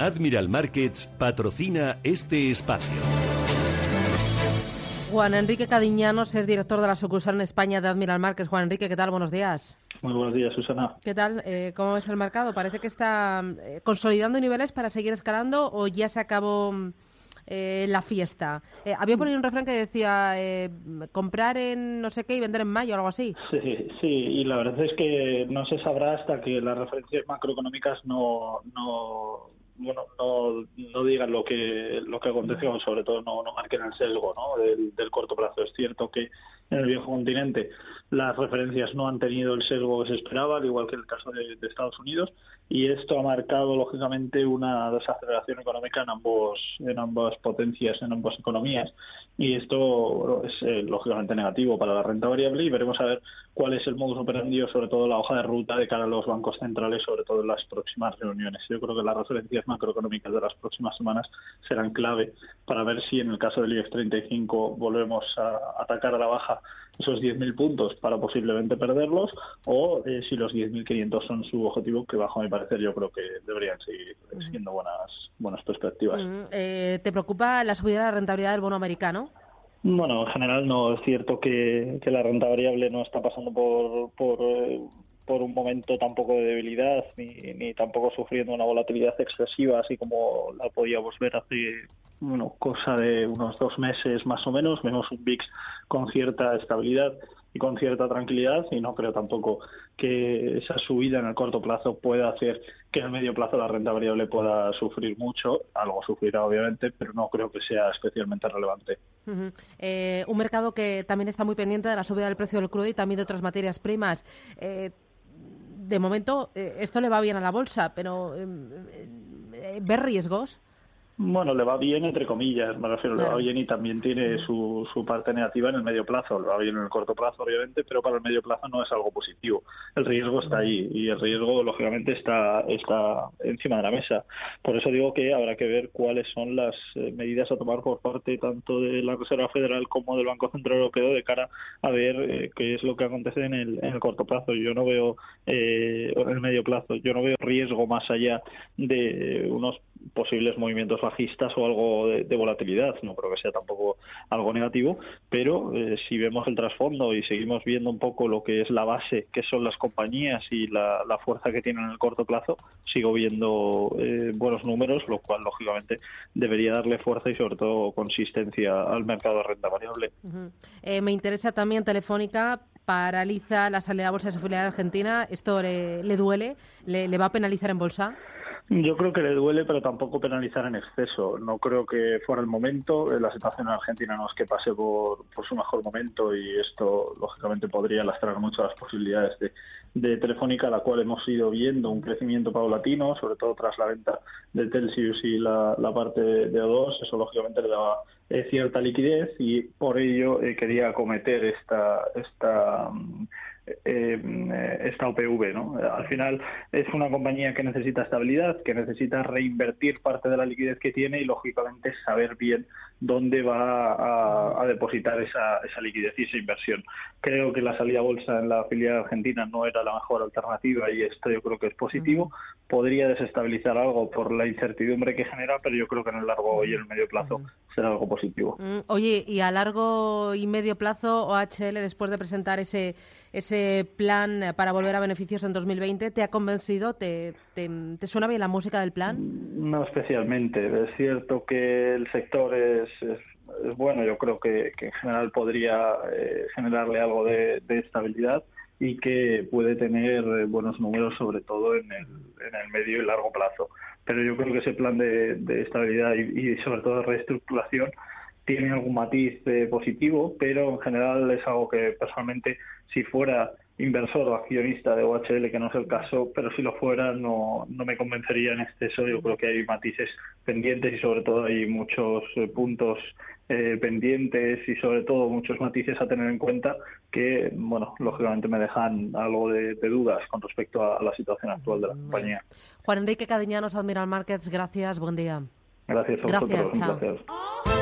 Admiral Markets patrocina este espacio. Juan Enrique Cadiñanos es director de la sucursal en España de Admiral Markets. Juan Enrique, ¿qué tal? Buenos días. Muy buenos días, Susana. ¿Qué tal? Eh, ¿Cómo ves el mercado? ¿Parece que está eh, consolidando niveles para seguir escalando o ya se acabó eh, la fiesta? Eh, había por ahí un refrán que decía eh, comprar en no sé qué y vender en mayo o algo así. Sí, sí, y la verdad es que no se sabrá hasta que las referencias macroeconómicas no, no bueno, no, no digan lo que lo que acontece o sobre todo no, no marquen el sesgo ¿no? del corto plazo. Es cierto que en el viejo continente las referencias no han tenido el sesgo que se esperaba, al igual que en el caso de, Estados Unidos, y esto ha marcado lógicamente una desaceleración económica en ambos en ambas potencias, en ambas economías, y esto es eh, lógicamente negativo para la renta variable y veremos a ver cuál es el modus operandi sobre todo la hoja de ruta de cara a los bancos centrales, sobre todo en las próximas reuniones. Yo creo que las referencias macroeconómicas de las próximas semanas serán clave para ver si en el caso del IBEX 35 volvemos a atacar a la baja esos 10.000 puntos para posiblemente perderlos o eh, si los 10.500 son su objetivo, que bajo mi parecer yo creo que deberían seguir siendo buenas, buenas perspectivas. Mm, eh, ¿Te preocupa la subida de la rentabilidad del bono americano? Bueno, en general no es cierto que, que la renta variable no está pasando por, por, eh, por un momento tampoco de debilidad ni, ni tampoco sufriendo una volatilidad excesiva, así como la podíamos ver hace bueno, cosa de unos dos meses más o menos. Vemos un VIX con cierta estabilidad y con cierta tranquilidad y no creo tampoco que esa subida en el corto plazo pueda hacer que en el medio plazo la renta variable pueda sufrir mucho, algo sufrirá obviamente, pero no creo que sea especialmente relevante. Eh, un mercado que también está muy pendiente de la subida del precio del crudo y también de otras materias primas. Eh, de momento eh, esto le va bien a la bolsa, pero ¿ve riesgos? Bueno, le va bien entre comillas, me refiero, le va bien y también tiene su, su parte negativa en el medio plazo, le va bien en el corto plazo obviamente, pero para el medio plazo no es algo positivo. El riesgo está ahí y el riesgo lógicamente está, está encima de la mesa. Por eso digo que habrá que ver cuáles son las medidas a tomar por parte tanto de la Reserva Federal como del Banco Central Europeo de cara a ver eh, qué es lo que acontece en el, en el corto plazo. Yo no veo, eh, en el medio plazo, yo no veo riesgo más allá de unos posibles movimientos bajistas o algo de, volatilidad. No creo que sea tampoco algo negativo, pero eh, si vemos el trasfondo y seguimos viendo un poco lo que es la base, que son las compañías y la, la fuerza que tienen en el corto plazo, sigo viendo eh, buenos números, lo cual lógicamente debería darle fuerza y sobre todo consistencia al mercado de renta variable. Uh eh, me interesa también Telefónica paraliza la salida a bolsa de su filial argentina. ¿Esto le, le duele? ¿Le, ¿Le va a penalizar en bolsa? Yo creo que le duele, pero tampoco penalizar en exceso. No creo que fuera el momento. La situación en Argentina no es que pase por, por su mejor momento y esto, lógicamente, podría lastrar mucho las posibilidades de, de Telefónica, la cual hemos ido viendo un crecimiento paulatino, sobre todo tras la venta de Telsius y la, la parte de O2. Eso, lógicamente, le daba eh, cierta liquidez y por ello eh, quería acometer esta. esta eh, esta OPV. ¿no? Al final es una compañía que necesita estabilidad, que necesita reinvertir parte de la liquidez que tiene y, lógicamente, saber bien dónde va a, a depositar esa, esa, liquidez y esa inversión. Creo que la salida a bolsa en la filial argentina no era la mejor alternativa y esto yo creo que es positivo. Podría desestabilizar algo por la incertidumbre que genera, pero yo creo que en el largo y en el medio plazo uh -huh. será algo positivo. Uh Oye, y a largo y medio plazo, OHL, después de presentar ese ese plan para volver a beneficios en 2020, ¿te ha convencido? ¿Te, te, te suena bien la música del plan? No especialmente. Es cierto que el sector es, bueno, yo creo que, en general podría eh, generarle algo de, estabilidad y que puede tener buenos números, sobre todo en el, en el medio y largo plazo. Pero yo creo que ese plan de, estabilidad y, y sobre todo de reestructuración tiene algún matiz eh, positivo, pero en general es algo que personalmente, si fuera inversor o accionista de OHL, que no es el caso, pero si lo fuera no, no me convencería en exceso. Yo creo que hay matices pendientes y sobre todo hay muchos eh, puntos eh, pendientes y sobre todo muchos matices a tener en cuenta que, bueno, lógicamente me dejan algo de, dudas con respecto a, la situación actual de la compañía. Juan Enrique Cadeñanos, Admiral Markets, gracias, buen día. Gracias a vosotros, gracias,